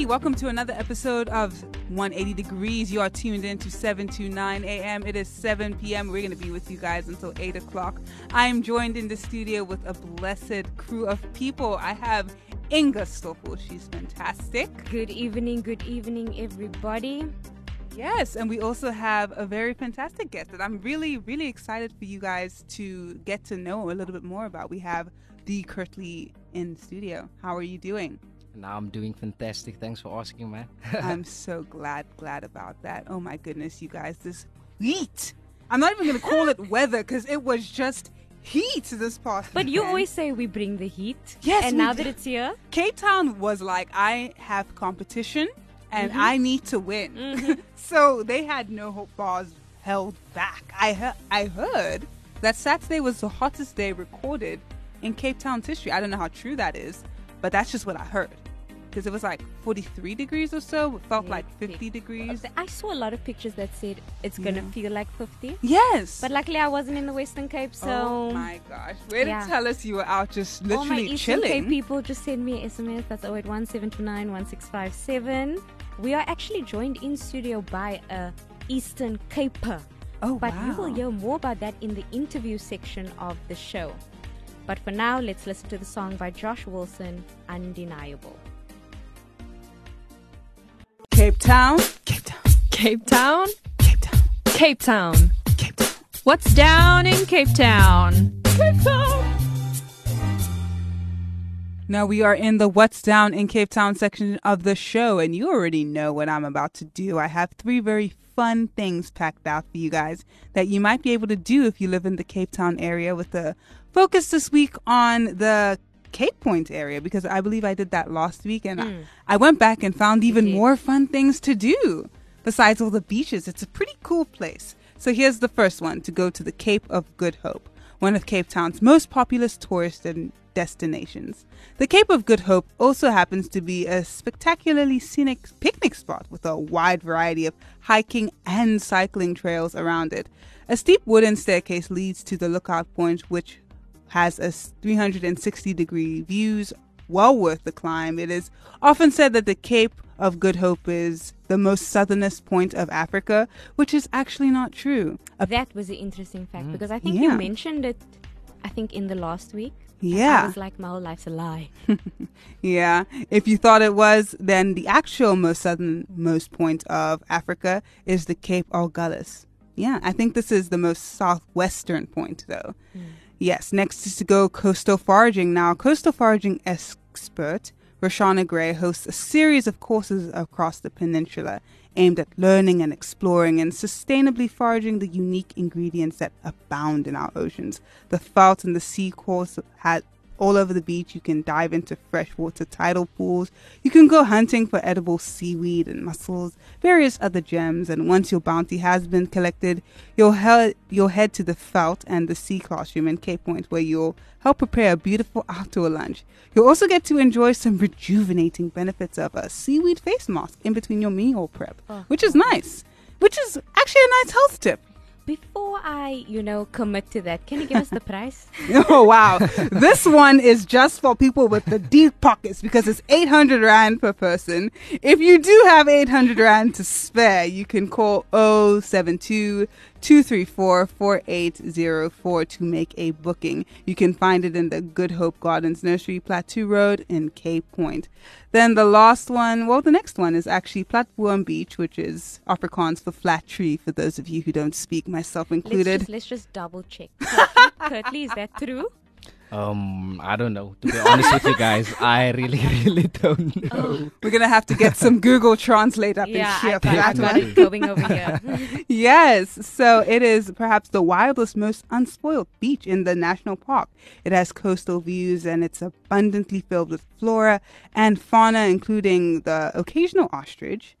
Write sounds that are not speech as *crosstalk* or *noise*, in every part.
everybody. Welcome to another episode of 180 Degrees. You are tuned in to 7 to 9 a.m. It is 7 p.m. We're going to be with you guys until 8 o'clock. I am joined in the studio with a blessed crew of people. I have Inga Stoffel. She's fantastic. Good evening, good evening, everybody. Yes, and we also have a very fantastic guest that I'm really, really excited for you guys to get to know a little bit more about. We have Dee Curtley in studio. How are you doing? Now I'm doing fantastic. Thanks for asking, man. *laughs* I'm so glad, glad about that. Oh my goodness, you guys, this heat. I'm not even gonna call it *laughs* weather because it was just heat this past. But you always say we bring the heat. Yes, And now do. that it's here, Cape Town was like, I have competition and Mm-hmm. I need to win. *laughs* so they had no hope bars held back. I he- I heard that Saturday was the hottest day recorded in Cape Town's history. I don't know how true that is, but that's just what I heard. Because it was like 43 degrees or so. It felt like 50 degrees. I saw a lot of pictures that said it's gonna Yeah. feel like 50. Yes. But luckily, I wasn't in the Western Cape, so oh my gosh. Way to yeah. tell us you were out just literally all my Eastern Cape people just send me SMS. That's 0817291657. We are actually joined in studio by a Eastern Caper. Oh, But wow. you will hear more about that in the interview section of the show. But for now, let's listen to the song by Josh Wilson, Undeniable. Cape Town. Cape Town. Cape Town? Cape Town. Cape Town. Cape Town. What's down in Cape Town? Cape Town. Now we are in the What's Down in Cape Town section of the show, and you already know what I'm about to do. I have three very fun things packed out for you guys that you might be able to do if you live in the Cape Town area with the focus this week on the Cape Point area because I believe I did that last week and I, hmm. I went back and found even did. more fun things to do besides all the beaches. It's a pretty cool place. So here's the first one to go to the Cape of Good Hope, one of Cape Town's most populous tourist and destinations. The Cape of Good Hope also happens to be a spectacularly scenic picnic spot with a wide variety of hiking and cycling trails around it. A steep wooden staircase leads to the lookout point, which has a 360 degree views well worth the climb it is often said that the cape of good hope is the most southernest point of africa which is actually not true A- That was the interesting fact mm. because I think Yeah. you mentioned it, I think, in the last week. Yeah was like, my whole life's a lie. *laughs* *laughs* yeah if you thought it was then the actual most southernmost point of africa is the cape Agulhas. yeah i think this is the most southwestern point though mm. Yes, next is to go coastal foraging. Now, coastal foraging expert Roushanna Gray hosts a series of courses across the peninsula aimed at learning and exploring and sustainably foraging the unique ingredients that abound in our oceans. The Veld and the sea course had all over the beach. You can dive into freshwater tidal pools. You can go hunting for edible seaweed and mussels, various other gems. And once your bounty has been collected, you'll, he- you'll head to the Veld and the Sea Classroom in Cape Point, where you'll help prepare a beautiful outdoor lunch. You'll also get to enjoy some rejuvenating benefits of a seaweed face mask in between your meal prep, Oh, which is nice. Which is actually a nice health tip. Before I, you know, commit to that, can you give us the price? *laughs* Oh wow. this one is just for people with the deep pockets because it's 800 rand per person. If you do have 800 rand to spare, you can call 072 234 4804 to make a booking. You can find it in the Good Hope Gardens Nursery, Plateau Road in Cape Point. Then the last one, well, the next one is actually Platboom Beach, which is Afrikaans for flat tree, for those of you who don't speak, myself Let's included. just, let's just double check. Curtley, *laughs* is that true? Um, I don't know. To be honest with you guys, I really, *laughs* really don't know. We're gonna have to get some Google Translate up yeah, in here I for that one. going over here. *laughs* Yes, so it is perhaps the wildest, most unspoiled beach in the national park. It has coastal views and it's abundantly filled with flora and fauna, including the occasional ostrich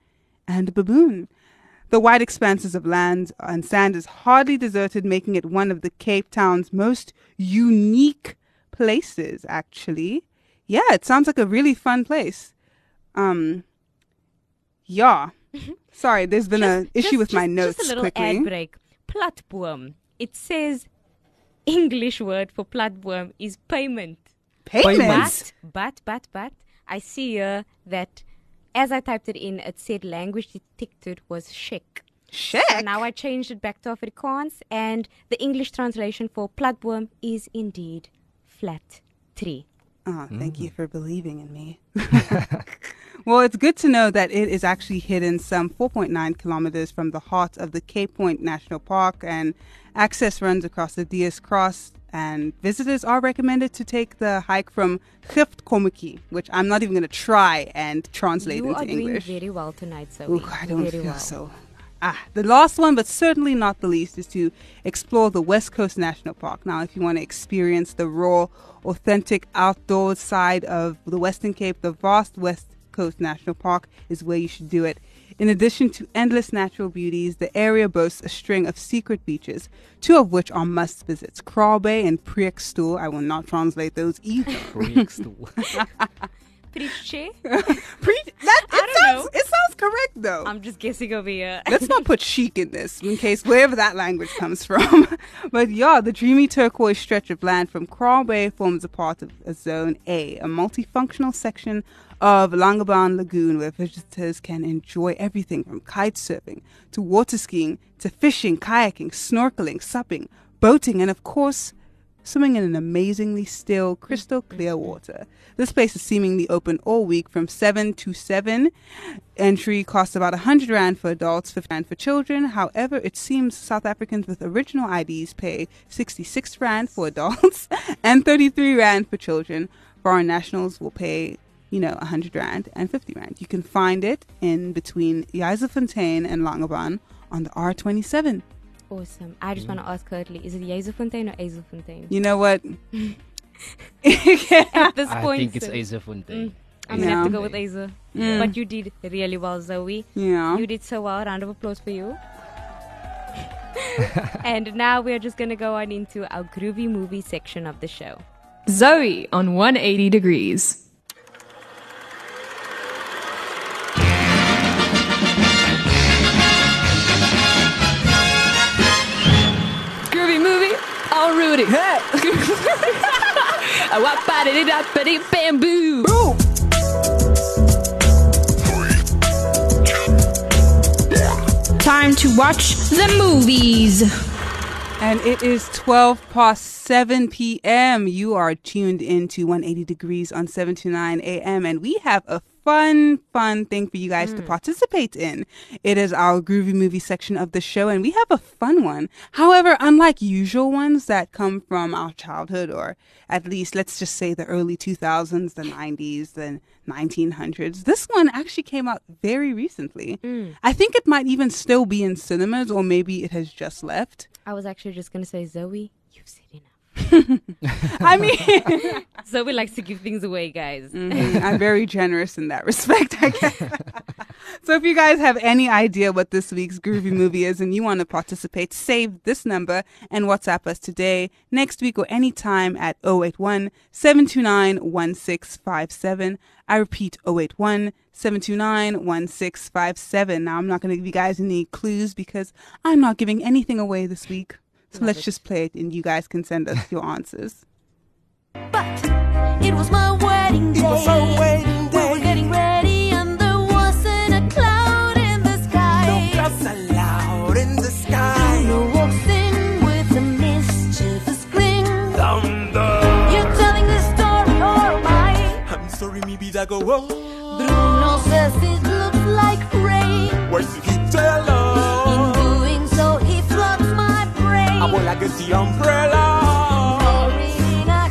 and baboon. The wide expanses of land and sand is hardly deserted, making it one of the Cape Town's most unique places, actually. Yeah, it sounds like a really fun place. Um, yeah. *laughs* Sorry, there's been an Just- issue with just- my notes Just a little quickly. ad break. Platform. It says English word for platform is payment. Payments. But, but, but, but, I see here that as I typed it in, it said language detected was check. Check. So now I changed it back to Afrikaans, and the English translation for plugworm is indeed flat tree. Oh, ah, thank you mm. for believing in me. *laughs* well, it's good to know that it is actually hidden some 4.9 kilometers from the heart of the Cape Point National Park, and access runs across the Dias Cross. And visitors are recommended to take the hike from Gifkommetjie, which I'm not even going to try and translate you into are English. doing very well tonight, so Ooh, I don't very feel well. so. Ah, the last one, but certainly not the least, is to explore the West Coast National Park. Now, if you want to experience the raw, authentic outdoor side of the Western Cape, the vast West Coast National Park is where you should do it. In addition to endless natural beauties, the area boasts a string of secret beaches, two of which are must visits Kraal Bay and Preekstoel. I will not translate those either. *laughs* Freaks too. *laughs* Priche? *laughs* Pre- that, it, I don't sounds, know. it sounds correct, though. I'm just guessing over here. Let's not put chic in this, in case wherever that language comes from. but yeah, the dreamy turquoise stretch of land from Kraal Bay forms a part of a Zone A, a multifunctional section of Langebaan Lagoon where visitors can enjoy everything from kite surfing to water skiing to fishing, kayaking, snorkeling, supping, boating, and of course, swimming in an amazingly still, crystal clear water. This place is seemingly open all week from 7 to 7. Entry costs about 100 Rand for adults, 50 Rand for children. However, it seems South Africans with original IDs pay 66 Rand for adults *laughs* and 33 Rand for children. Foreign nationals will pay, you know, 100 Rand and 50 Rand. You can find it in between Fontaine and Langebaan on the R27. Awesome. I just want to ask Curtley, is it Jezelfontein or Azelfontein? You know what? *laughs* At this I point, I think it's so- Azafontein. I'm gonna have to go with Aza. Mm. But you did really well, Zoe. Yeah. You did so well. Round of applause for you. *laughs* and now we're just gonna go on into our groovy movie section of the show. Zoe on 180 degrees. All Rudy. Hey. *laughs* bamboo. Time to watch the movies. And it is 12 past 7 p.m. You are tuned into 180 Degrees on 729 a.m. And we have a fun, fun thing for you guys to mm. participate in. It is our groovy movie section of the show, and we have a fun one. However, unlike usual ones that come from our childhood, or at least let's just say the early 2000s, the 90s, the 1900s, this one actually came out very recently. Mm. I think it might even still be in cinemas, or maybe it has just left. I was actually just gonna say, Zoe, you've said enough. *laughs* I mean, *laughs* Zoe likes to give things away, guys. Mhm. I'm very generous in that respect, I guess. *laughs* so if you guys have any idea what this week's groovy movie is and you want to participate, save this number and WhatsApp us today, next week, or anytime at 081 729 1657. I repeat 081 729 1657. Now, I'm not going to give you guys any clues because I'm not giving anything away this week. So let's just play it and you guys can send us your answers. *laughs* It was my wedding day. It was our wedding We were getting ready, and there wasn't a cloud in the sky. Clouds allowed in the sky. Bruno walks in with a mischievous grin. Thunder. You're telling this story, oh or am I? I'm sorry, maybe that go wrong. Bruno says it looks like rain. Why did so, he floods my brain. I will like the umbrella. In a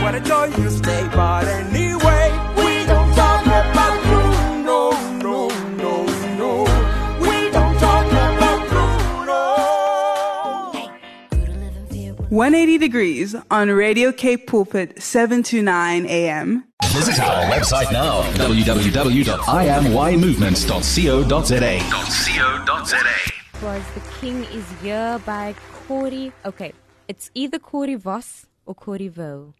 gotta tell you stay. But anyway, we don't talk about Bruno, no, no, no. We don't talk about Bruno. 180 degrees on Radio Cape Pulpit 729 AM. Visit our website now www.imymmovements.co.za. was The King is Here by Corey. Okay, it's either Corey Voss or Corey Vo.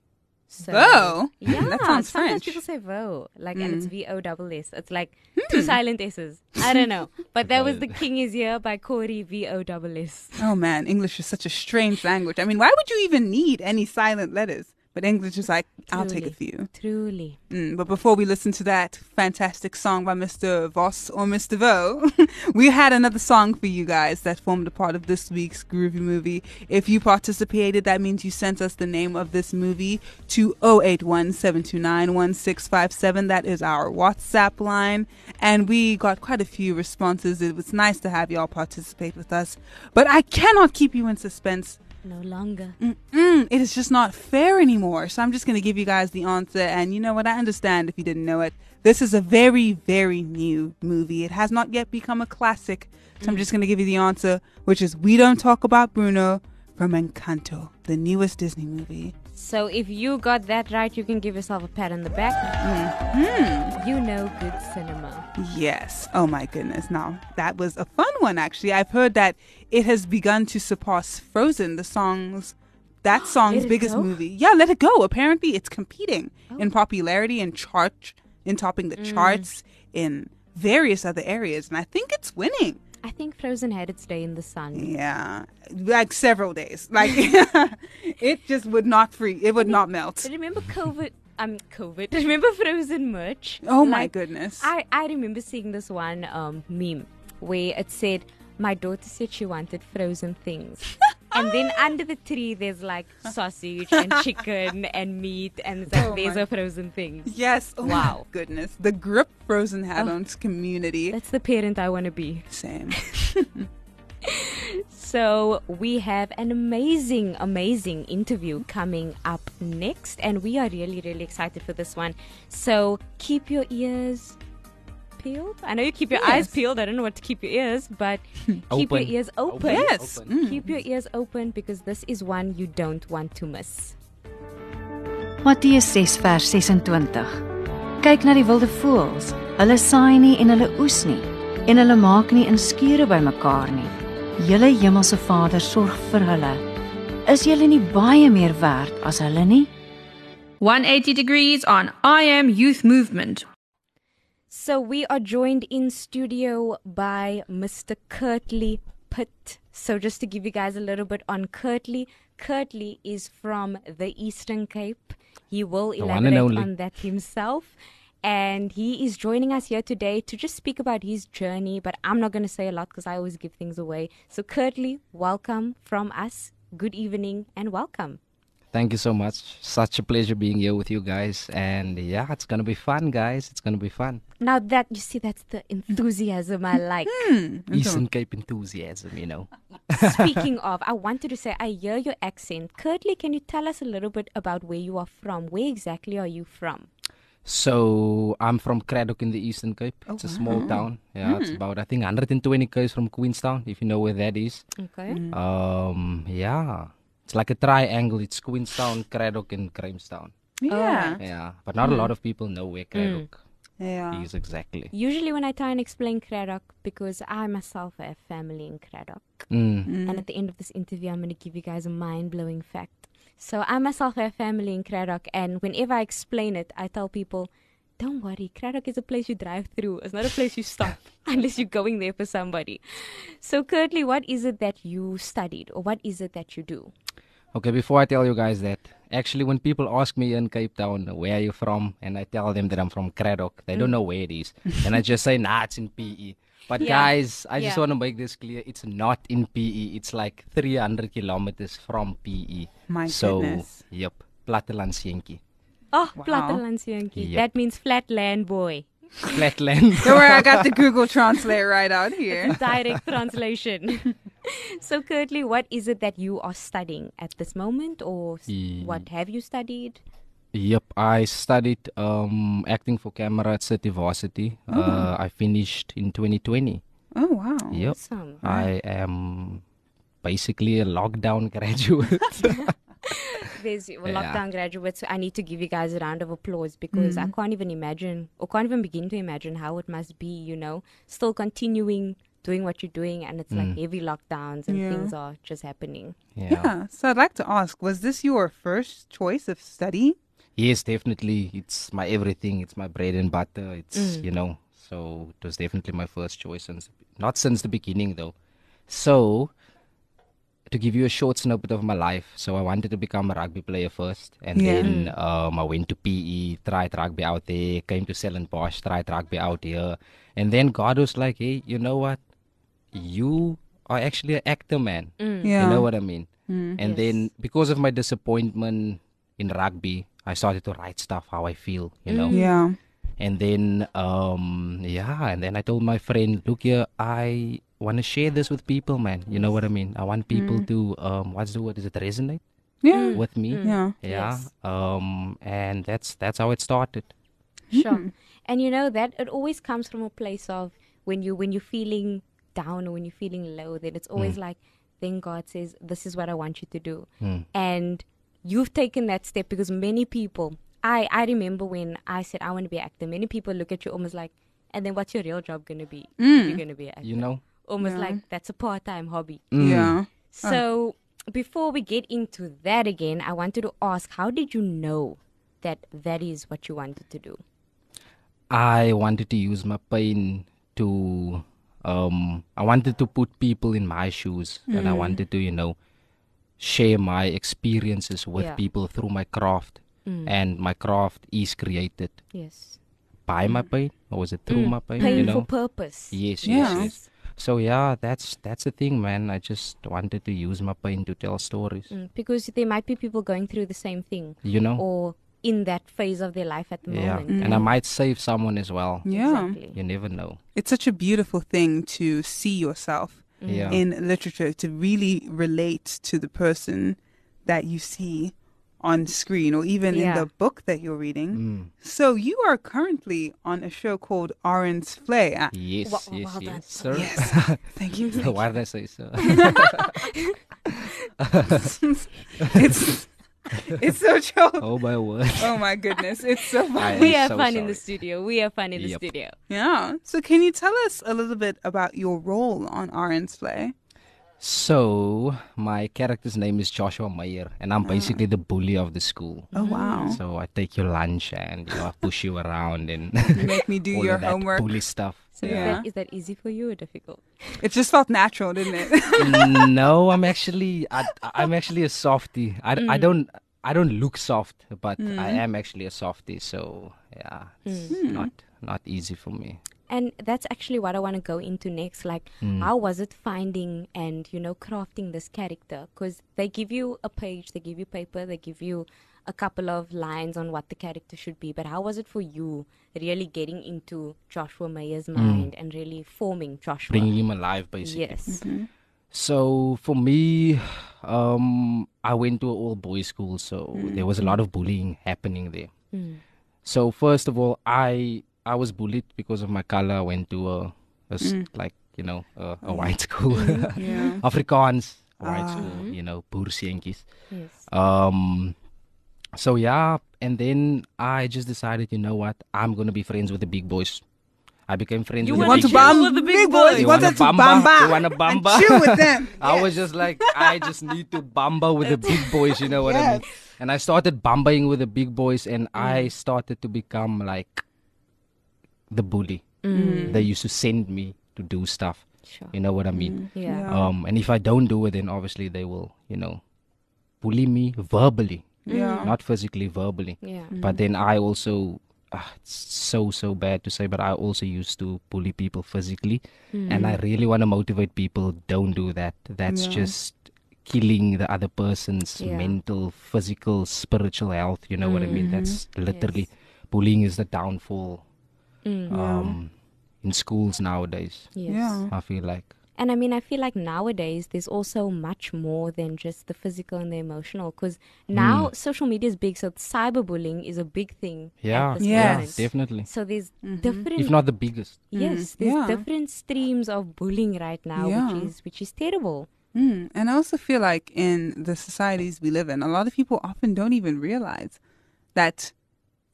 So, Vo? Yeah, *laughs* That sounds sometimes French. people say Vo, like, and it's V O double S. It's like Hmm. two silent S's. I don't know, but that was The King is Here by Corey V O double S. Oh man, English is such a strange language. I mean, why would you even need any silent letters? But English is like, I'll take a few. Truly. Mm, but before we listen to that fantastic song by Mr. Voss or Mr. Vo, *laughs* we had another song for you guys that formed a part of this week's Groovy Movie. If you participated, that means you sent us the name of this movie to 081 729 1657. That is our WhatsApp line. And we got quite a few responses. It was nice to have y'all participate with us. But I cannot keep you in suspense No longer. Mm, it is just not fair anymore. So I'm just going to give you guys the answer. And you know what? I understand if you didn't know it. This is a very, very new movie. It has not yet become a classic. So I'm just going to give you the answer, which is We Don't Talk About Bruno from Encanto, the newest Disney movie. So if you got that right, you can give yourself a pat on the back. Hmm. You know good cinema. Yes. Oh my goodness. Now, that was a fun one, actually. I've heard that it has begun to surpass Frozen, the song's. That *gasps* song's biggest Go? movie. Yeah, Let It Go. Apparently, it's competing in popularity and chart, in topping the charts in various other areas, and I think it's winning. I think Frozen had its day in the sun. Yeah, like several days. Like *laughs* it just would not free. It would not melt. Remember COVID? Um, COVID. *laughs* Remember Frozen merch? Oh my goodness. I, I remember seeing this one um, meme where it said, My daughter said she wanted frozen things. *laughs* and then under the tree, there's like sausage and *laughs* chicken and meat, and it's like, Oh there's a frozen thing. Yes. Oh Wow. Goodness. The grip Frozen had Oh. on its community. That's the parent I want to be. Same. *laughs* So we have an amazing, amazing interview coming up next, and we are really, really excited for this one. So keep your ears peeled. I know you keep your eyes peeled. I don't know what to keep your ears, but *laughs* keep your ears open. Open. Yes. Open. Mm. Keep your ears open because this is one you don't want to miss. Matteus 6 vers 26. Kyk na die wilde voëls. Hulle saai nie en hulle oes nie en hulle maak nie in skure bymekaar nie. Julle hemelse Vader sorg vir hulle. Is julle nie baie meer werd as hulle nie? 180 degrees on I Am Youth Movement. So we are joined in studio by Mr. Curtley Pitt. So just to give you guys a little bit on Curtley, Curtley is from the Eastern Cape. He will The one and elaborate on that himself. And he is joining us here today to just speak about his journey. But I'm not going to say a lot because I always give things away. So, Curtley, welcome from us. Good evening and welcome. Thank you so much. Such a pleasure being here with you guys. And yeah, it's gonna be fun, guys. It's gonna be fun. Now, that you see, that's the enthusiasm I hmm. like. Hmm. Eastern Cape enthusiasm, you know. Speaking *laughs* of, I wanted to say, I hear your accent. Curtley, can you tell us a little bit about where you are from? Where exactly are you from? So I'm from Cradock in the Eastern Cape. Oh, it's a small hmm. town. Yeah, it's about I think 120 k's from Queenstown, if you know where that is. Okay. Um, yeah, it's like a triangle. It's Queenstown, Cradock, and Grahamstown. Yeah. Oh. Yeah, but not a lot hmm. of people know where Cradock hmm. Yeah. is exactly. Usually, when I try and explain Cradock, because I myself have family in Cradock, Mm. Hmm. and at the end of this interview, I'm going to give you guys a mind blowing fact. So, I myself have family in Cradock, and whenever I explain it, I tell people, don't worry, Cradock is a place you drive through. It's not a place you stop *laughs* *laughs* unless you're going there for somebody. So, Curtley, what is it that you studied, or what is it that you do? Okay, before I tell you guys that, actually, when people ask me in Cape Town, where are you from? And I tell them that I'm from Cradock, they don't mm. know where it is. *laughs* and I just say, nah, it's in PE. But Yeah. guys, I just want to make this clear. It's not in PE. It's like 300 kilometers from PE. My so, goodness. yep, Plattelandsjenkie. Oh, Wow. Plattelandsjenkie. Yep. That means flatland boy. Flatland. Don't worry, I got the Google *laughs* Translate right out here. Direct translation. *laughs* *laughs* so, Curtley, what is it that you are studying at this moment, or s- Ye- what have you studied? Yep, I studied um, acting for camera at City Varsity. Uh, I finished in 2020. Oh wow. Yep, Awesome. I am basically a lockdown *laughs* graduate. *laughs* There's well, Yeah. lockdown graduates. So I need to give you guys a round of applause because I can't even imagine or can't even begin to imagine how it must be, you know, still continuing doing what you're doing and it's like heavy lockdowns and Yeah. things are just happening. yeah. Yeah. So I'd like to ask, was this your first choice of study? Yes, definitely. It's my everything. It's my bread and butter. It's Mm. you know. So it was definitely my first choice since not since the beginning though. So to give you a short snippet of my life, so I wanted to become a rugby player first, and Yeah. then um, I went to PE, tried rugby out there, came to Stellenbosch, tried rugby out here, and then God was like, "Hey, you know what? You are actually an actor, man. Mm. Yeah. You know what I mean? Mm. And then because of my disappointment in rugby, I started to write stuff how I feel, you know. Yeah. And then um yeah, and then I told my friend, look here, I want to share this with people, man. You know what I mean? I want people to um what's the word? Is it resonate Yeah. with me? Yeah. Yeah. Yes. Um and that's that's how it started. Sure. *laughs* And you know that it always comes from a place of when you when you're feeling down or when you're feeling low, then it's hmm. always like then God says, This is what I want you to do. Hmm. And you've taken that step because many people I, I remember when I said I want to be an actor, many people look at you almost like and then what's your real job gonna be? if hmm. You're gonna be an actor. You know? almost Yeah. like that's a part time hobby. Yeah. So before we get into that again, I wanted to ask, how did you know that that is what you wanted to do? I wanted to use my pain to um I wanted to put people in my shoes and I wanted to, you know, share my experiences with Yeah. people through my craft. And my craft is created Yes. by my pain or was it through my pain? Pain you for know? purpose. Yes, Yeah. yes, yes. So yeah, that's that's the thing, man. I just wanted to use my pain to tell stories. Mm, because there might be people going through the same thing You know? or in that phase of their life at the yeah. moment. And I might save someone as well. Yeah. Exactly. You never know. It's such a beautiful thing to see yourself Yeah. in literature, to really relate to the person that you see on screen or even in the book that you're reading. Mm. So you are currently on a show called Orange Flay. Uh, Yes, Well- yes, well done. yes, sir. Yes. *laughs* Thank you. Why did I say so? *laughs* it's *laughs* it's so chill. oh my word. *laughs* Oh my goodness, it's so fun. We am have so fun in the studio. We have fun in the studio. Yeah. So can you tell us a little bit about your role on Arendsvlei? So my character's name is Joshua Meyer, and I'm ah. basically the bully of the school. Oh wow. So I take your lunch and you know I push you around and *laughs* You make me do *laughs* all your of that homework. bully stuff. So Yeah. is, that, is that easy for you or difficult? It just felt natural, didn't it? Mm, no, *laughs* I'm actually I, I'm actually a softie. I, I mm. don't I don't look soft, but I mm. am actually a softie. So yeah, it's not not easy for me. And that's actually what I want to go into next. Like, mm. how was it finding and, you know, crafting this character? Because they give you a page, they give you paper, they give you a couple of lines on what the character should be. But how was it for you really getting into Joshua Mayer's mm. mind and really forming Joshua? Bringing him alive, basically. yes. Mm-hmm. So for me, um, I went to an all boys school, so mm. there was a lot of bullying happening there. So first of all, I I was bullied because of my color. I went to a, a s- mm. like you know a, a mm. white school, mm-hmm. *laughs* yeah. Afrikaans white ah. school, you know boerseentjies. Yes. Um, so yeah, and then I just decided, you know what, I'm gonna be friends with the big boys. I became friends You with want the to boys. bam with the big big boys. boys? You Want wanna bamba? bamba? You wanna and bamba? chill with them. *laughs* I was just like, I just need to bamba with the big boys, you know what I mean? And I started bambaing with the big boys, and I mm. started to become like the bully. Mm. They used to send me to do stuff, Sure. you know what I mean? Mm. Yeah. Um, and if I don't do it, then obviously they will, you know, bully me verbally, Yeah. Mm. not physically, verbally. Yeah. But then I also, ah, it's so so bad to say, but I also used to bully people physically, and I really want to motivate people. Don't do that. That's Yeah. just killing the other person's Yeah. mental, physical, spiritual health. You know what I mean? Mm-hmm. That's literally bullying is the downfall Mm. um, in schools nowadays. Yes. Yeah. I feel like And I mean, I feel like nowadays there's also much more than just the physical and the emotional. Because now social media is big, so cyberbullying is a big thing. at Yeah, this Yes. moment. definitely. So there's Mm-hmm. different. If not the biggest. yes, there's Yeah. different streams of bullying right now, Yeah. which is which is terrible. Mm. And I also feel like in the societies we live in, a lot of people often don't even realize that,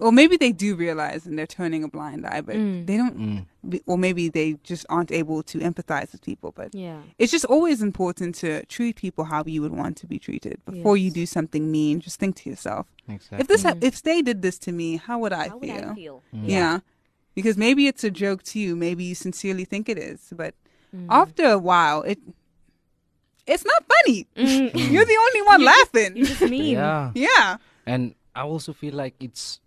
or maybe they do realize and they're turning a blind eye, but Mm. they don't, Mm. or maybe they just aren't able to empathize with people. But Yeah. it's just always important to treat people how you would want to be treated before you do something mean. Just think to yourself, Exactly. if this, ha- if they did this to me, how would I How would feel? I feel? Yeah. Because maybe it's a joke to you. Maybe you sincerely think it is. But Mm. after a while, it it's not funny. *laughs* Mm. You're the only one laughing. You just mean. yeah. *laughs* yeah. And I also feel like it's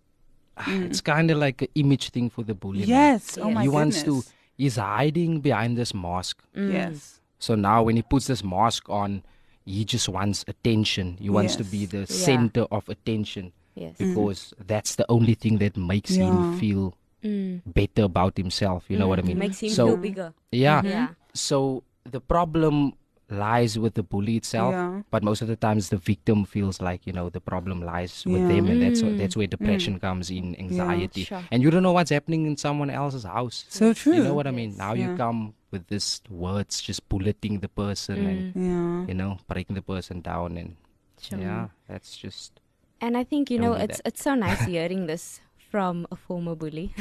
it's kind of like an image thing for the bully. man. Yes. Oh Yes. my he goodness. wants to. He's hiding behind this mask. Mm. Yes. So now when he puts this mask on, he just wants attention. He wants to be the Yeah. center of attention Yes. because that's the only thing that makes Yeah. him feel Mm. better about himself. You know what I mean? Makes him so feel bigger. yeah. Yeah. So the problem lies with the bully itself, Yeah. but most of the times the victim feels like you know the problem lies with Yeah. them, and that's Mm. that's where depression comes in, anxiety, sure. and you don't know what's happening in someone else's house. So true. You know what I mean? Yes. Now Yeah. you come with this words, just bulleting the person, and Yeah. you know breaking the person down, and Sure. yeah, that's just And I think you know it's that. it's so nice *laughs* hearing this from a former bully.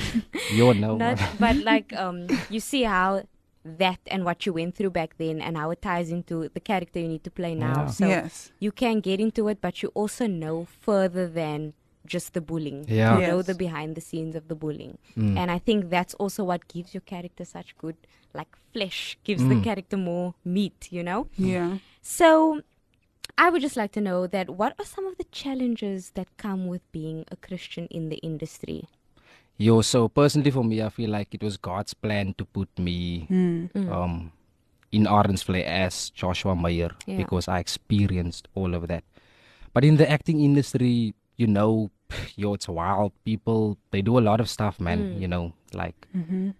you know. Not, *laughs* but like *laughs* um, you see how that and what you went through back then, and how it ties into the character you need to play now. Yeah. So yes. you can get into it, but you also know further than just the bullying. Yeah. You know the behind the scenes of the bullying, Mm. and I think that's also what gives your character such good like flesh, gives the Mm. character more meat. You know. Yeah. So, I would just like to know that what are some of the challenges that come with being a Christian in the industry? Yo, so personally for me, I feel like it was God's plan to put me Hmm. um, in Arendsvlei as Joshua Meyer Yeah. because I experienced all of that. But in the acting industry, you know, *sighs* yo, it's wild. People, they do a lot of stuff, man. You know, like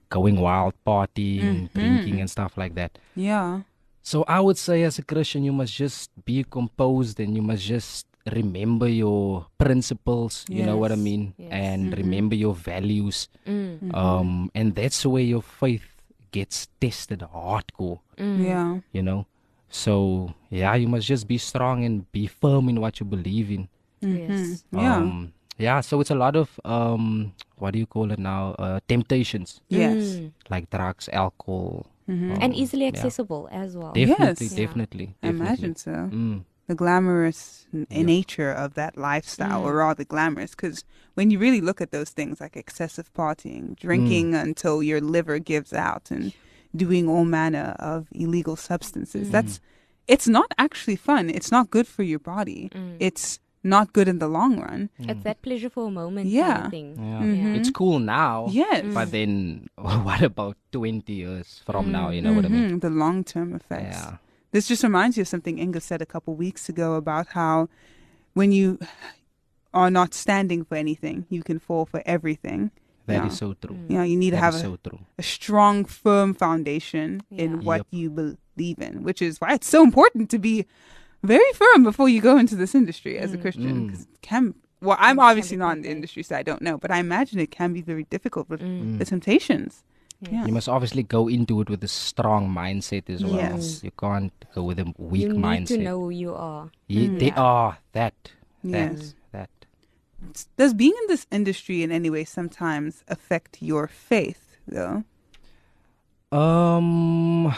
going wild, partying, drinking, and stuff like that. Yeah. So I would say, as a Christian, you must just be composed and you must just remember your principles. You know what I mean, Yes. and remember your values. Mm. Um, and that's where your faith gets tested hardcore. Mm. Yeah. You know, so yeah, you must just be strong and be firm in what you believe in. Yes. Yeah. Um, yeah. So it's a lot of um, what do you call it now? Uh, temptations yes. Mm. like drugs, alcohol, Mhm. And um, easily yeah. accessible as well. Definitely, Yes. Yeah. definitely, I imagine so. Mm. The glamorous n- Yep. nature of that lifestyle, or rather glamorous, because when you really look at those things like excessive partying, drinking until your liver gives out, and doing all manner of illegal substances, that's it's not actually fun. It's not good for your body. Mm. It's not good in the long run. It's that pleasure for a moment Yeah. kind of thing. Yeah. Mhm. It's cool now. Yes. But then, *laughs* what about 20 years from now? You know what I mean? Mhm, The long term effects. Yeah. This just reminds you of something Inga said a couple weeks ago about how when you are not standing for anything, you can fall for everything. that is Yeah. so true. You know, you need to have is a, so true. a strong, firm foundation in what Yep. you believe in, which is why it's so important to be very firm before you go into this industry as a Christian. Mm. 'cause it can well, I'm obviously not in the industry, so I don't know, but I imagine it can be very difficult with Mm. the temptations. Yes. Yeah. You must obviously go into it with a strong mindset as well. Yes. You can't go with a weak mindset. you need to know who you are. Ye- Mm. They Yeah. are that. That. Yes. That. Does being in this industry in any way sometimes affect your faith, though? Um,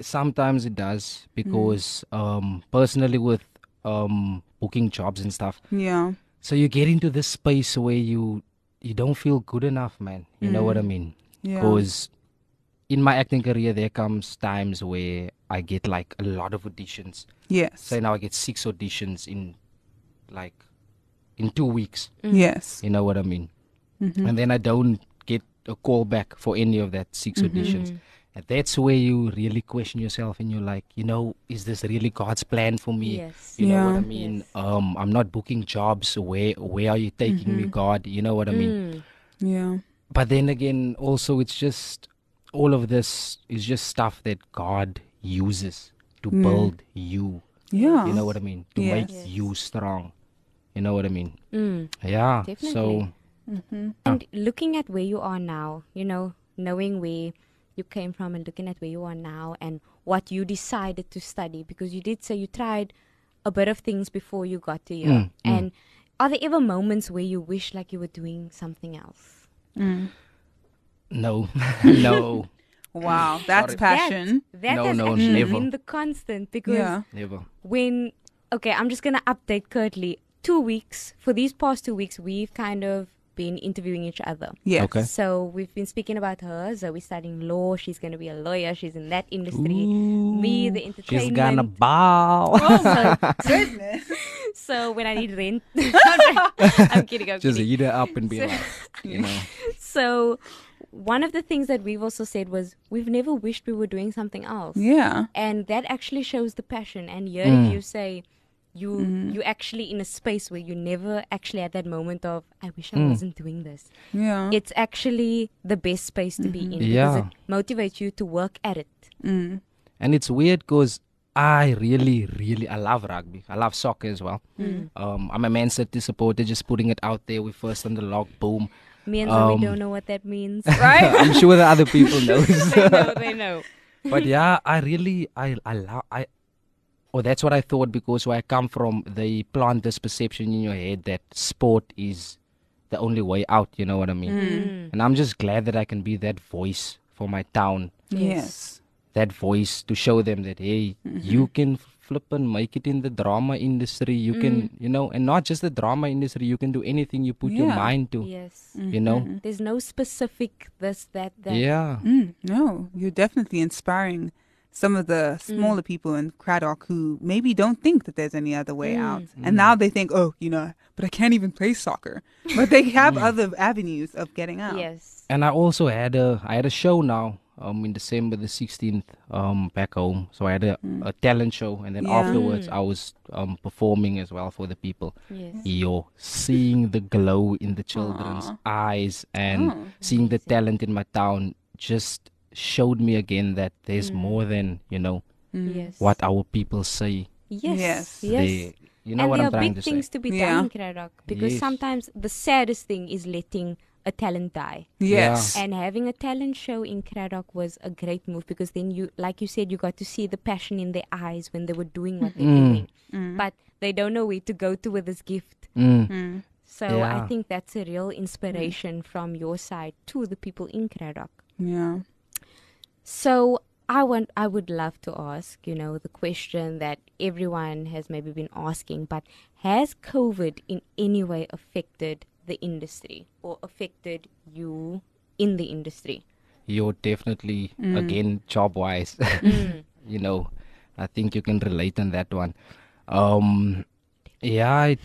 sometimes it does because um, personally with um booking jobs and stuff, Yeah. so you get into this space where you you don't feel good enough, man. You know what I Mm. mean? Yeah. Because in my acting career, there comes times where I get like a lot of auditions. yes. Say now I get six auditions in like in two weeks. Yes. You know what I mean? Mhm. And then I don't get a call back for any of that 6 Mhm. auditions. And that's where you really question yourself and you're like, you know, is this really God's plan for me? Yes. You know what Yeah. I mean? Yes. Um, I'm not booking jobs. Where where are you taking me, Mhm. God? You know what I mean? Mm. Yeah. But then again, also it's just all of this is just stuff that God uses to build you. Yeah. You know what I mean? To Yes. make you strong. You know what I mean? Mm. Yeah. Definitely. So And looking at where you are now, you know, knowing where you came from and looking at where you are now and what you decided to study, because you did say you tried a bit of things before you got to here. Mm, mm. And are there ever moments where you wish like you were doing something else? Mm. no, *laughs* no, Wow, that's Sorry. passion. That, that No, has no, actually never. been the constant because Yeah. never. when okay i'm just gonna update Curtley two weeks for these past two weeks we've kind of been interviewing each other Yes. Okay. so we've been speaking about her zoe studying law she's gonna be a lawyer she's in that industry me the entertainment She's gonna bow. so, *laughs* so when i need rent *laughs* i'm kidding i'm Just kidding eat her up and be So- like, you know. *laughs* so one of the things that we've also said was we've never wished we were doing something else Yeah. and that actually shows the passion and here Mm. if you say you you actually in a space where you never actually at that moment of i wish i Mm. wasn't doing this Yeah. it's actually the best space to be in because Yeah. it motivates you to work at it Mm. And it's weird because I really, really, I love rugby. I love soccer as well. Mm. Um, I'm a Man City supporter, just putting it out there. We're first on the log, boom. me and Zoe Um, don't know what that means *laughs* right I'm sure the other people *laughs* know. they know they know but yeah, I really, I, I love, I, or that's what I thought because where I come from, they plant this perception in your head that sport is the only way out. You know what I mean? Mm. And I'm just glad that I can be that voice for my town, Yes. that voice to show them that hey, you can flip and make it in the drama industry. You can, you know, and not just the drama industry. You can do anything you put your mind to. yes You know? there's no specific this that that Yeah. Mm, no, you're definitely inspiring some of the smaller people in Cradock who maybe don't think that there's any other way out. And now they think, oh, you know, but I can't even play soccer. But they *laughs* have other avenues of getting out. yes And I also had a I had a show now um in December the 16th um back home. So I had a, a talent show and then Yeah. afterwards I was um performing as well for the people. Yes. You're seeing the glow in the children's eyes and Oh, seeing the talent in my town just showed me again that there's Mm. more than, you know, yes what our people say. yes Yes. yes They, you know and what there I'm are big to things say. to be Yeah. done in Cradock because Yes. sometimes the saddest thing is letting a talent die. Yes. And having a talent show in Cradock was a great move because then you, like you said, you got to see the passion in their eyes when they were doing what they're Mm. doing. But they don't know where to go to with this gift. Mm. So I think that's a real inspiration from your side to the people in Cradock. Yeah. So I want I would love to ask, you know, the question that everyone has maybe been asking, but has COVID in any way affected the industry or affected you in the industry? You're definitely again job wise. *laughs* you know, I think you can relate on that one. Um, yeah, it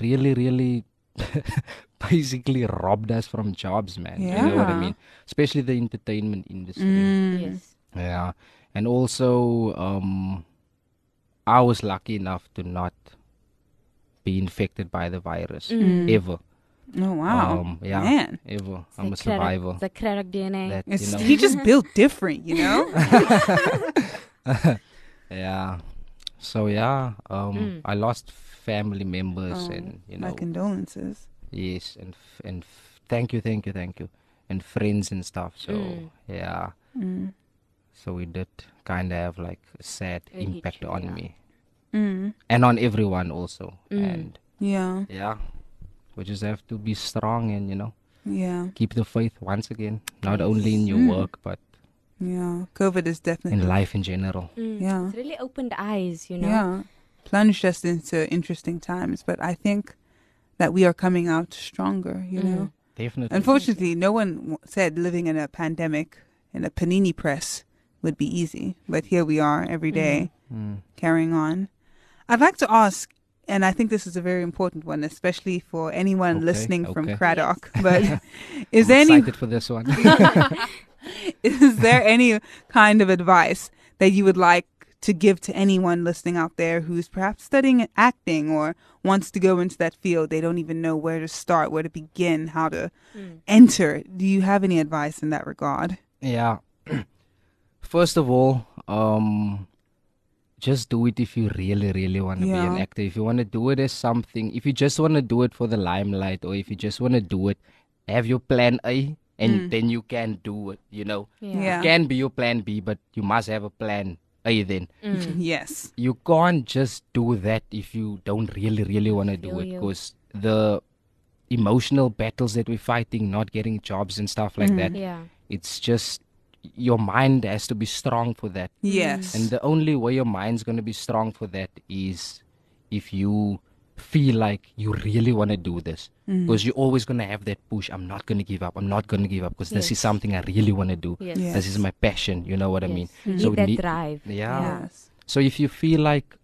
really, really *laughs* *laughs* basically robbed us from jobs, man. You know what I mean? Especially the entertainment industry. Mm. Yes. Yeah, and also um, I was lucky enough to not be infected by the virus ever. Oh wow. Um, yeah, Man. ever. It's I'm a survivor. The Cradock DNA. That you know. he just *laughs* built different, you know? *laughs* Yeah. So yeah, um, Mm. I lost family members, Oh, and you know, My condolences. Yes, and f- and f- thank you, thank you, thank you, and friends and stuff. So Mm. yeah, Mm. so we did kind of have like a sad It hit impact you, on yeah. me Mm. and on everyone also, Mm. and Yeah. yeah, we just have to be strong and you know Yeah. keep the faith once again, not only in your Mm. work but Yeah. COVID is definitely in life in general. Mm. Yeah. It's really opened eyes, you know. Yeah. Plunged us into interesting times, but I think that we are coming out stronger, you know? Definitely. Unfortunately, no one said living in a pandemic in a panini press would be easy, but here we are every day Mm. carrying on. I'd like to ask, and I think this is a very important one, especially for anyone Okay, listening from okay. Cradock. *laughs* But is I'm there any excited for this one? *laughs* is there any kind of advice that you would like to give to anyone listening out there who's perhaps studying acting or wants to go into that field? They don't even know where to start, where to begin, how to enter. Do you have any advice in that regard? Yeah. *clears throat* First of all, um, just do it if you really, really want to be an actor. If you want to do it as something, if you just want to do it for the limelight, or if you just want to do it, have your plan A, and then you can do it. You know, Yeah. it can be your plan B, but you must have a plan A. Then mm. *laughs* Yes. you can't just do that if you don't really, really want to do it, because the emotional battles that we're fighting, not getting jobs and stuff like mm-hmm. that, Yeah. it's just your mind has to be strong for that. Yes. And the only way your mind's going to be strong for that is if you feel like you really want to do this. Mm. Because you're always going to have that push. I'm not going to give up. I'm not going to give up because this is something I really want to do. Yes. Yeah. This is my passion. You know what I mean? You So need that ne- drive. Yeah. yes. So if you feel like,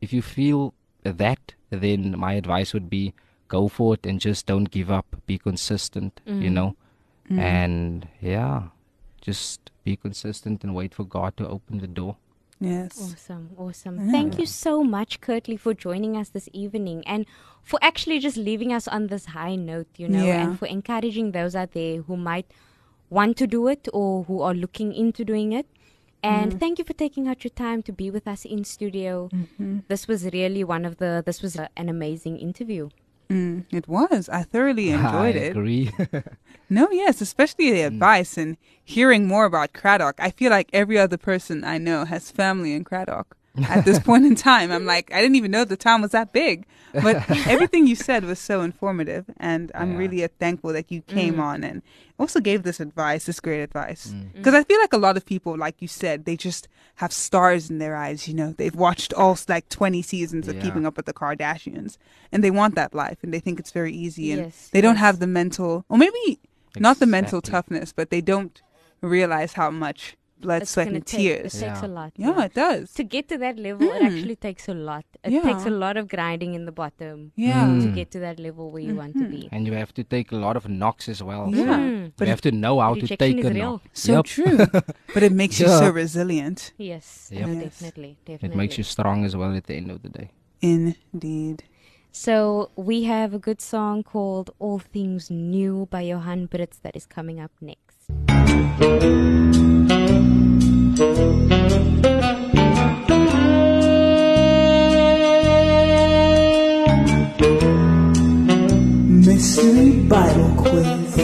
if you feel that, then my advice would be go for it and just don't give up. Be consistent, you know? And yeah, just be consistent and wait for God to open the door. Yes. Awesome, awesome. Thank you so much, Curtley, for joining us this evening and for actually just leaving us on this high note, you know, Yeah. and for encouraging those out there who might want to do it or who are looking into doing it. And thank you for taking out your time to be with us in studio. Mm-hmm. This was really one of the, this was a, an amazing interview. Mm, it was. I thoroughly *laughs* I enjoyed it. agree. *laughs* No, yes, especially the advice and hearing more about Cradock. I feel like every other person I know has family in Cradock. At this point in time, I'm like, I didn't even know the town was that big. But *laughs* everything you said was so informative, and I'm Yeah. really uh, thankful that you came on and also gave this advice, this great advice. Mm. Because I feel like a lot of people, like you said, they just have stars in their eyes. You know, they've watched all like 20 seasons of Yeah. Keeping Up with the Kardashians, and they want that life, and they think it's very easy, and Yes, they don't have the mental, or maybe not the mental toughness, but they don't realize how much blood, It's sweat, gonna and take, tears. It takes Yeah. a lot. Yeah, it does. To get to that level, it actually takes a lot. It takes a lot of grinding in the bottom Yeah. to get to that level where you want to be. and you have to take a lot of knocks as well. Yeah. Mm. But you have to know how to take is a real. knock. So Yep. true. *laughs* but it makes you so resilient. Yes, Yep. Yes. definitely, definitely. It makes you strong as well at the end of the day. Indeed. So we have a good song called "All Things New" by Johan Brits that is coming up next. Mystery Bible Quiz.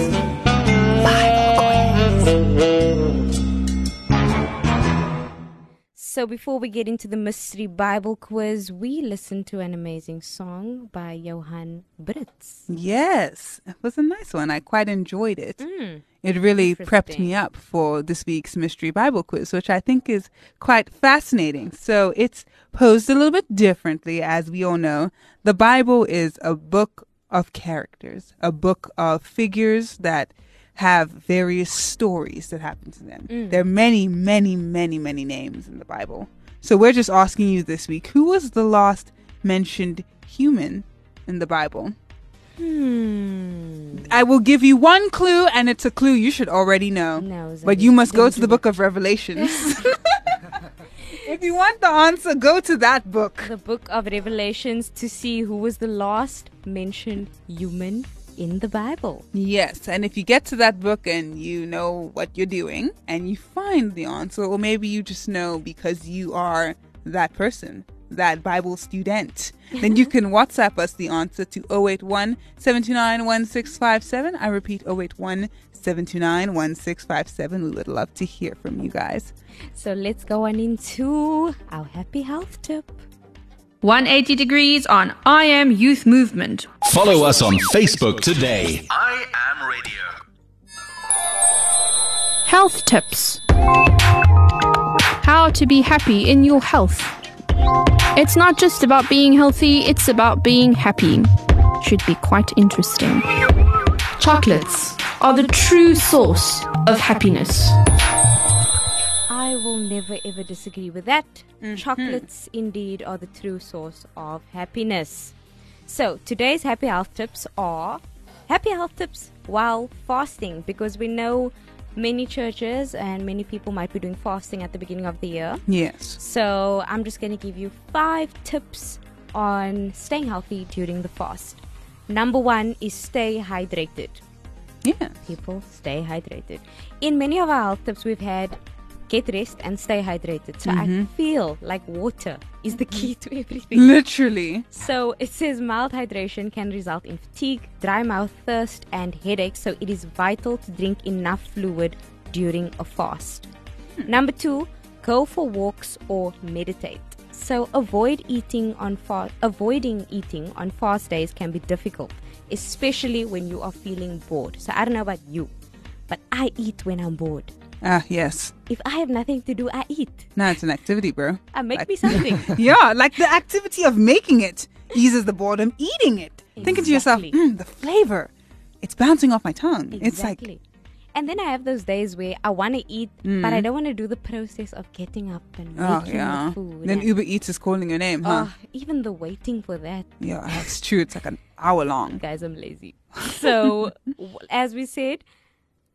So before we get into the mystery Bible quiz, we listen to an amazing song by Johan Brits. Yes, it was a nice one. I quite enjoyed it. Mm. It really prepped me up for this week's Mystery Bible Quiz, which I think is quite fascinating. So it's posed a little bit differently, as we all know. The Bible is a book of characters, a book of figures that have various stories that happen to them. Mm. There are many, many, many, many names in the Bible. So we're just asking you this week who was the last mentioned human in the Bible? Hmm. I will give you one clue, and it's a clue you should already know. No, but you must go to the book of Revelations. *laughs* if you want the answer, go to that book. The book of Revelations to see who was the last mentioned human in the Bible. Yes, and if you get to that book and you know what you're doing and you find the answer, or maybe you just know because you are that person, that Bible student, then you can WhatsApp us the answer to 081 729 1657. I repeat 081 729 1657. We would love to hear from you guys. So let's go on into our happy health tip. 180 degrees on I Am Youth Movement. Follow us on Facebook today. I am radio. Health tips. How to be happy in your health. It's not just about being healthy, it's about being happy. Should be quite interesting. Chocolates are the true source of happiness. I will never ever disagree with that. Mm-hmm. Chocolates indeed are the true source of happiness. So today's happy health tips are happy health tips while fasting because we know many churches and many people might be doing fasting at the beginning of the year. Yes. So I'm just going to give you five tips on staying healthy during the fast. Number one is stay hydrated. Yeah. People stay hydrated. In many of our health tips, we've had get rest and stay hydrated. So I mm-hmm. feel like water is the key to everything. Literally. So it says mild hydration can result in fatigue, dry mouth, thirst, and headache. So it is vital to drink enough fluid during a fast. Hmm. Number two, go for walks or meditate. So avoid eating on fa- avoiding eating on fast days can be difficult, especially when you are feeling bored. So I don't know about you, but I eat when I'm bored. Ah, yes. If I have nothing to do, I eat. Now it's an activity, bro. I make me something. *laughs* yeah, like the activity of making it eases the boredom. Eating it, thinking to yourself, mm, the flavor, it's bouncing off my tongue. It's like, Exactly. and then I have those days where I want to eat, but I don't want to do the process of getting up and Mm. oh making yeah. the food. Then Uber Eats is calling your name, huh? Oh, even the waiting for that, yeah, that's true. It's like an hour long. *laughs* guys, I'm lazy. So, *laughs* as we said,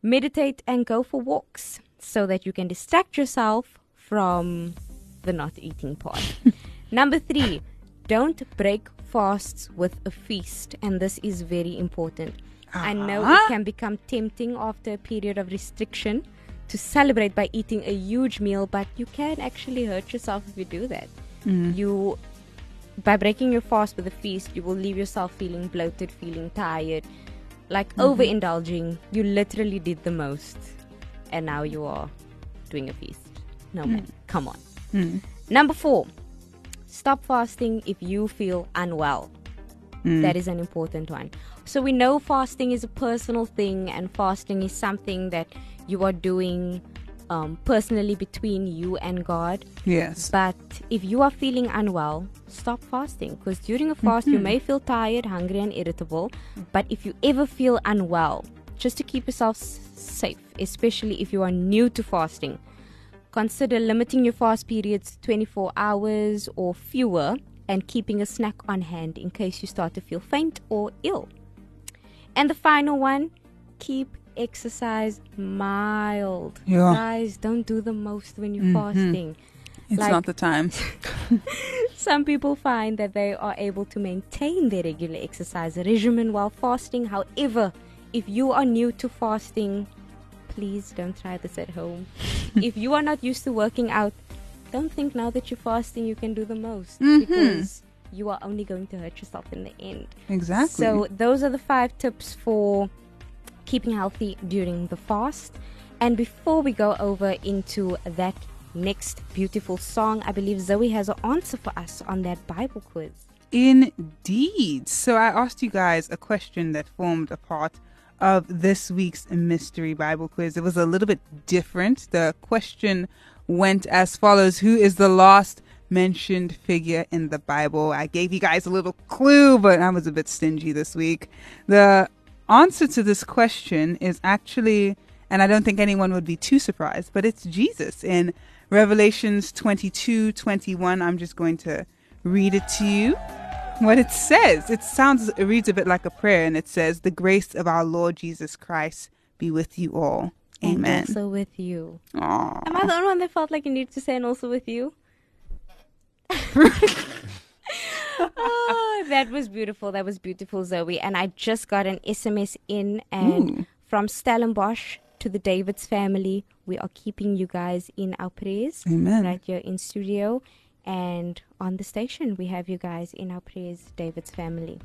meditate and go for walks so that you can distract yourself from the not eating part. *laughs* Number three, don't break fasts with a feast, and this is very important. I know it Uh-huh. can become tempting after a period of restriction to celebrate by eating a huge meal, but you can actually hurt yourself if you do that. You by breaking your fast with a feast, you will leave yourself feeling bloated, feeling tired, like mm-hmm. overindulging. You literally did the most, and now you are doing a feast. No mm. man, come on. Mm. Number four, stop fasting if you feel unwell. Mm. That is an important one. So we know fasting is a personal thing, and fasting is something that you are doing um, personally between you and God. Yes. But if you are feeling unwell, stop fasting because during a fast you may feel tired, hungry, and irritable. But if you ever feel unwell, just to keep yourself safe, especially if you are new to fasting, consider limiting your fast periods to 24 hours or fewer and keeping a snack on hand in case you start to feel faint or ill. And the final one, keep exercise mild. Yeah. Guys, don't do the most when you're mm-hmm. fasting. It's like- not the time. *laughs* Some people find that they are able to maintain their regular exercise regimen while fasting. However, if you are new to fasting, please don't try this at home. *laughs* if you are not used to working out, don't think now that you're fasting you can do the most mm-hmm. because you are only going to hurt yourself in the end. Exactly. So, those are the five tips for keeping healthy during the fast. And before we go over into that next beautiful song, I believe Zoe has an answer for us on that Bible quiz. Indeed. So I asked you guys a question that formed a part of this week's mystery Bible quiz. It was a little bit different. The question went as follows Who is the last mentioned figure in the Bible? I gave you guys a little clue, but I was a bit stingy this week. The answer to this question is actually, and I don't think anyone would be too surprised, but it's Jesus in Revelations 22 21. I'm just going to read it to you what it says. It sounds, it reads a bit like a prayer, and it says, The grace of our Lord Jesus Christ be with you all. Amen. And also with you. Aw. Am I the only one that felt like you needed to say and also with you? *laughs* that was beautiful. That was beautiful, Zoe. And I just got an SMS in and hmm. from Stellenbosch to the Davids family. We are keeping you guys in our prayers. Amen. Right here in studio. And on the station, we have you guys in our prayers, David's family.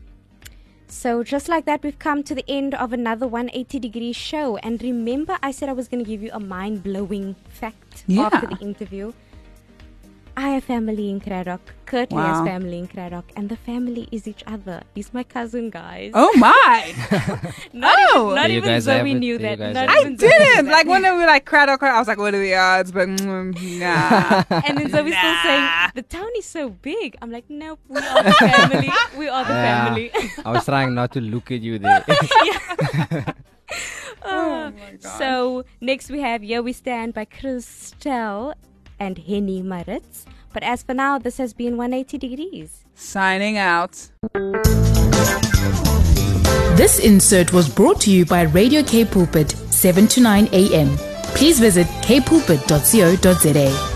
So, just like that, we've come to the end of another 180 degree show. And remember, I said I was going to give you a mind blowing fact Yeah. after the interview. I have family in Cradock. Kurt Wow. has family in Cradock. And the family is each other. He's my cousin, guys. Oh my! not oh. even, not even guys have Zoe knew that. guys Not have I didn't. Like when they were like Cradock, I was like, what are the odds? But mm, nah. *laughs* And then Zoe's still saying, the town is so big. I'm like, nope, we are the family. *laughs* We are the Yeah. family. I was trying not to look at you there. *laughs* Uh, so next we have Here We Stand by Christelle and Henny Maritz. But as for now, this has been 180 degrees. Signing out. This insert was brought to you by Radio Cape Pulpit, 7 to 9 a.m. Please visit capepulpit.co.za.